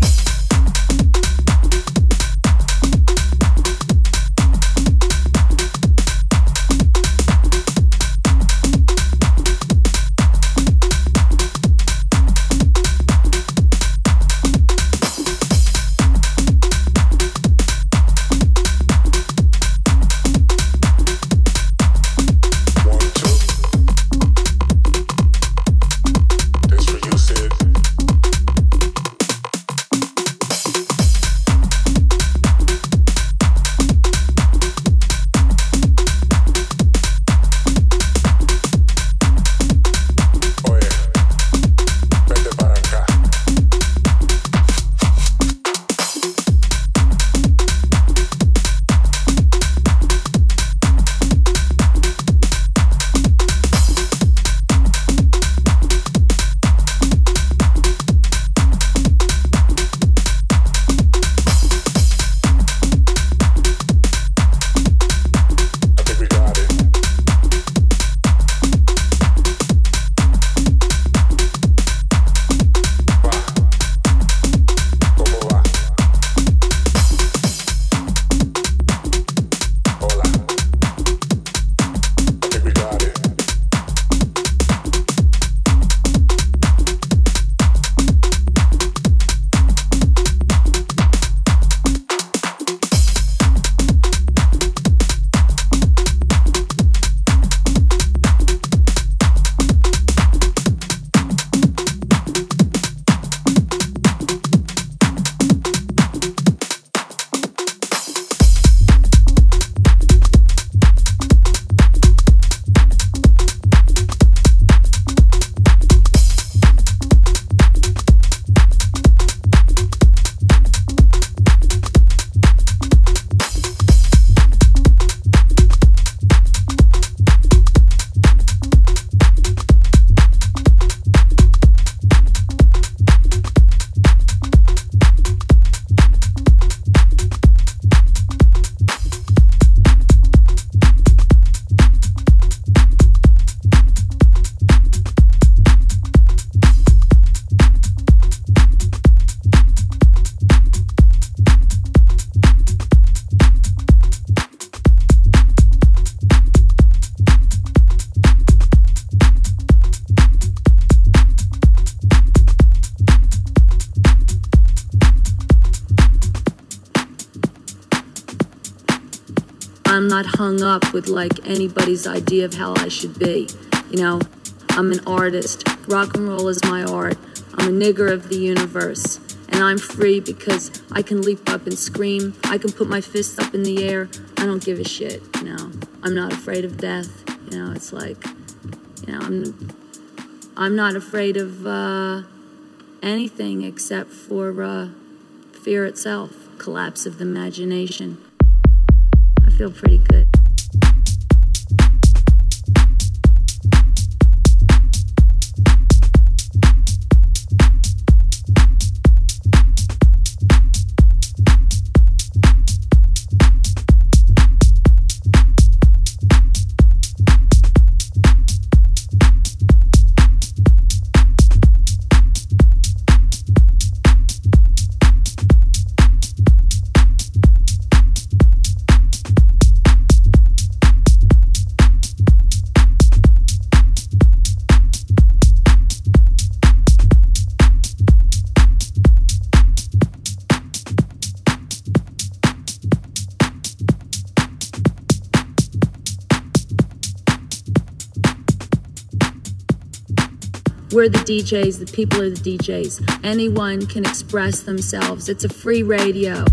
not with like anybody's idea of how I should be. You know, I'm an artist. Rock and roll is my art. I'm a nigger of the universe. And I'm free because I can leap up and scream. I can put my fists up in the air. I don't give a shit. You know, I'm not afraid of death. You know, it's like, you know, I'm, I'm not afraid of uh, anything except for uh, fear itself, collapse of the imagination I feel pretty good. DJs, the people are the DJs. Anyone can express themselves. It's a free radio.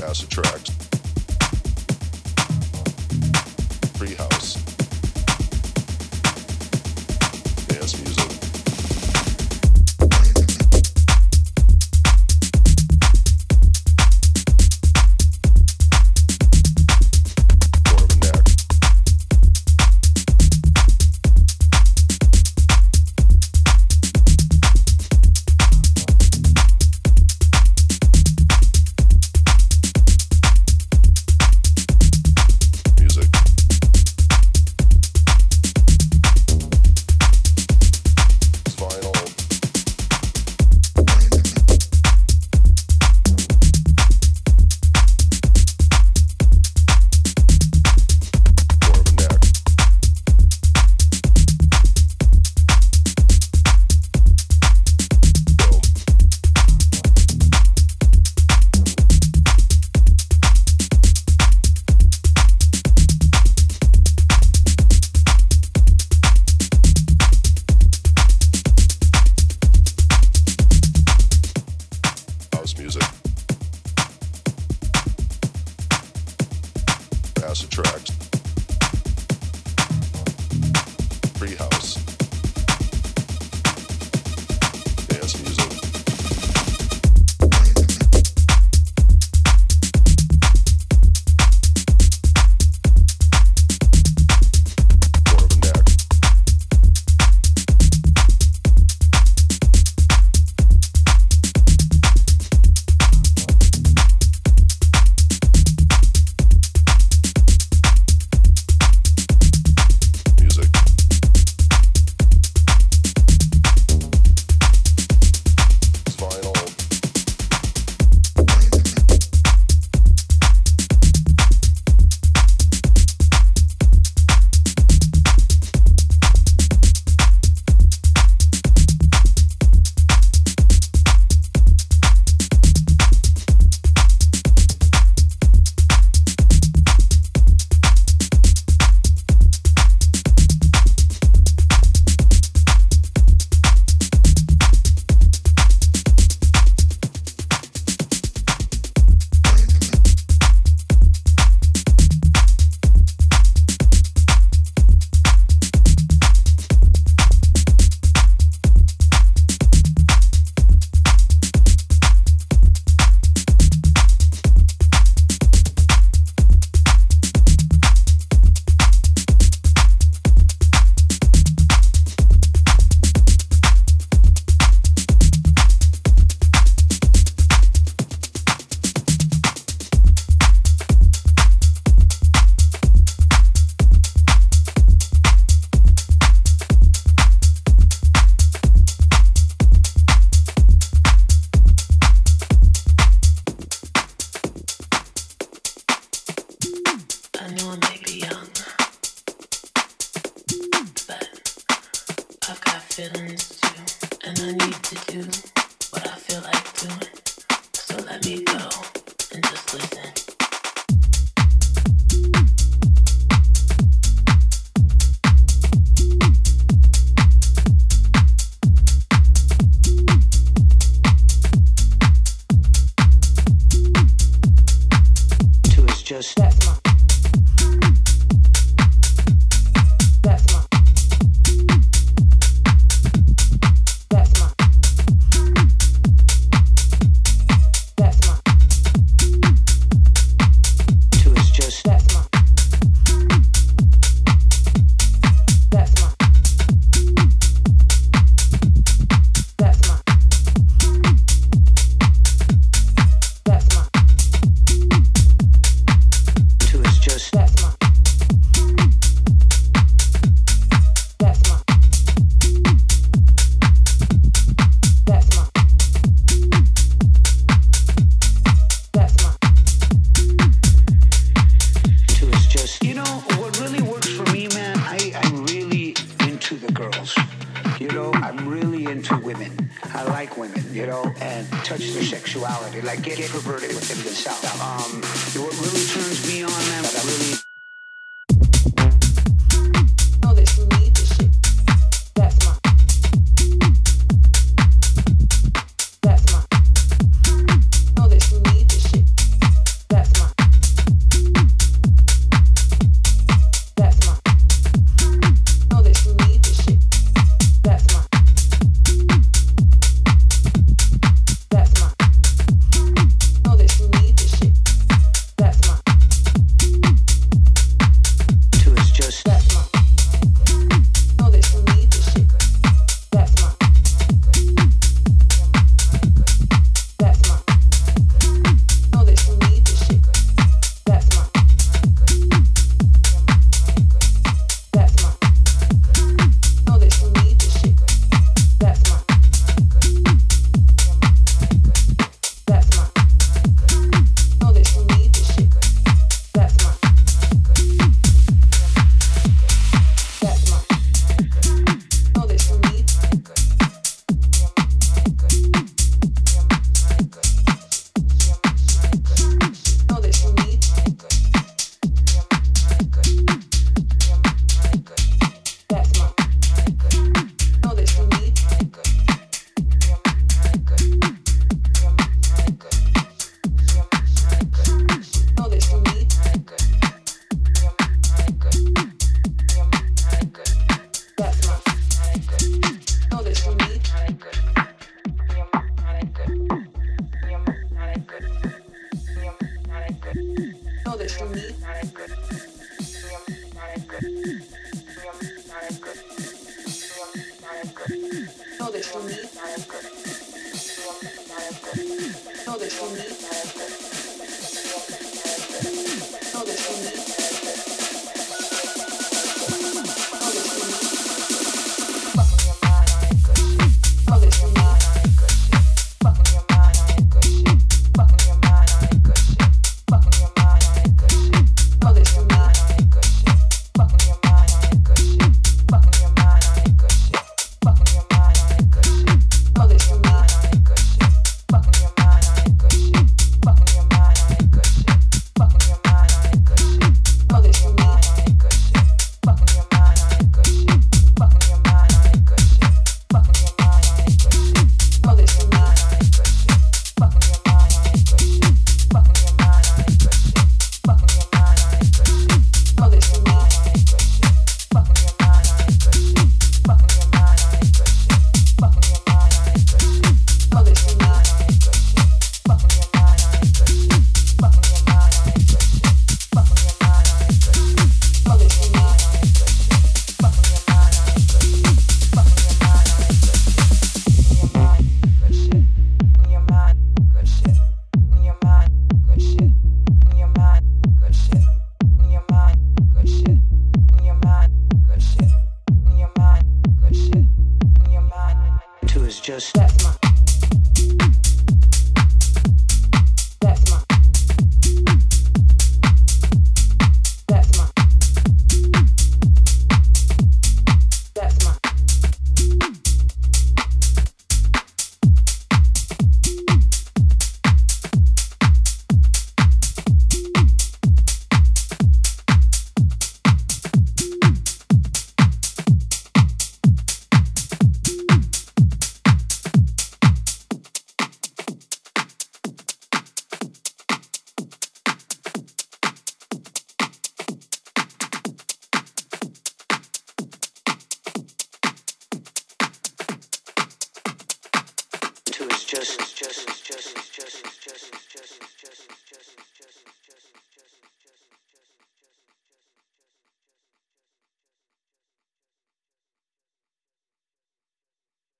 That's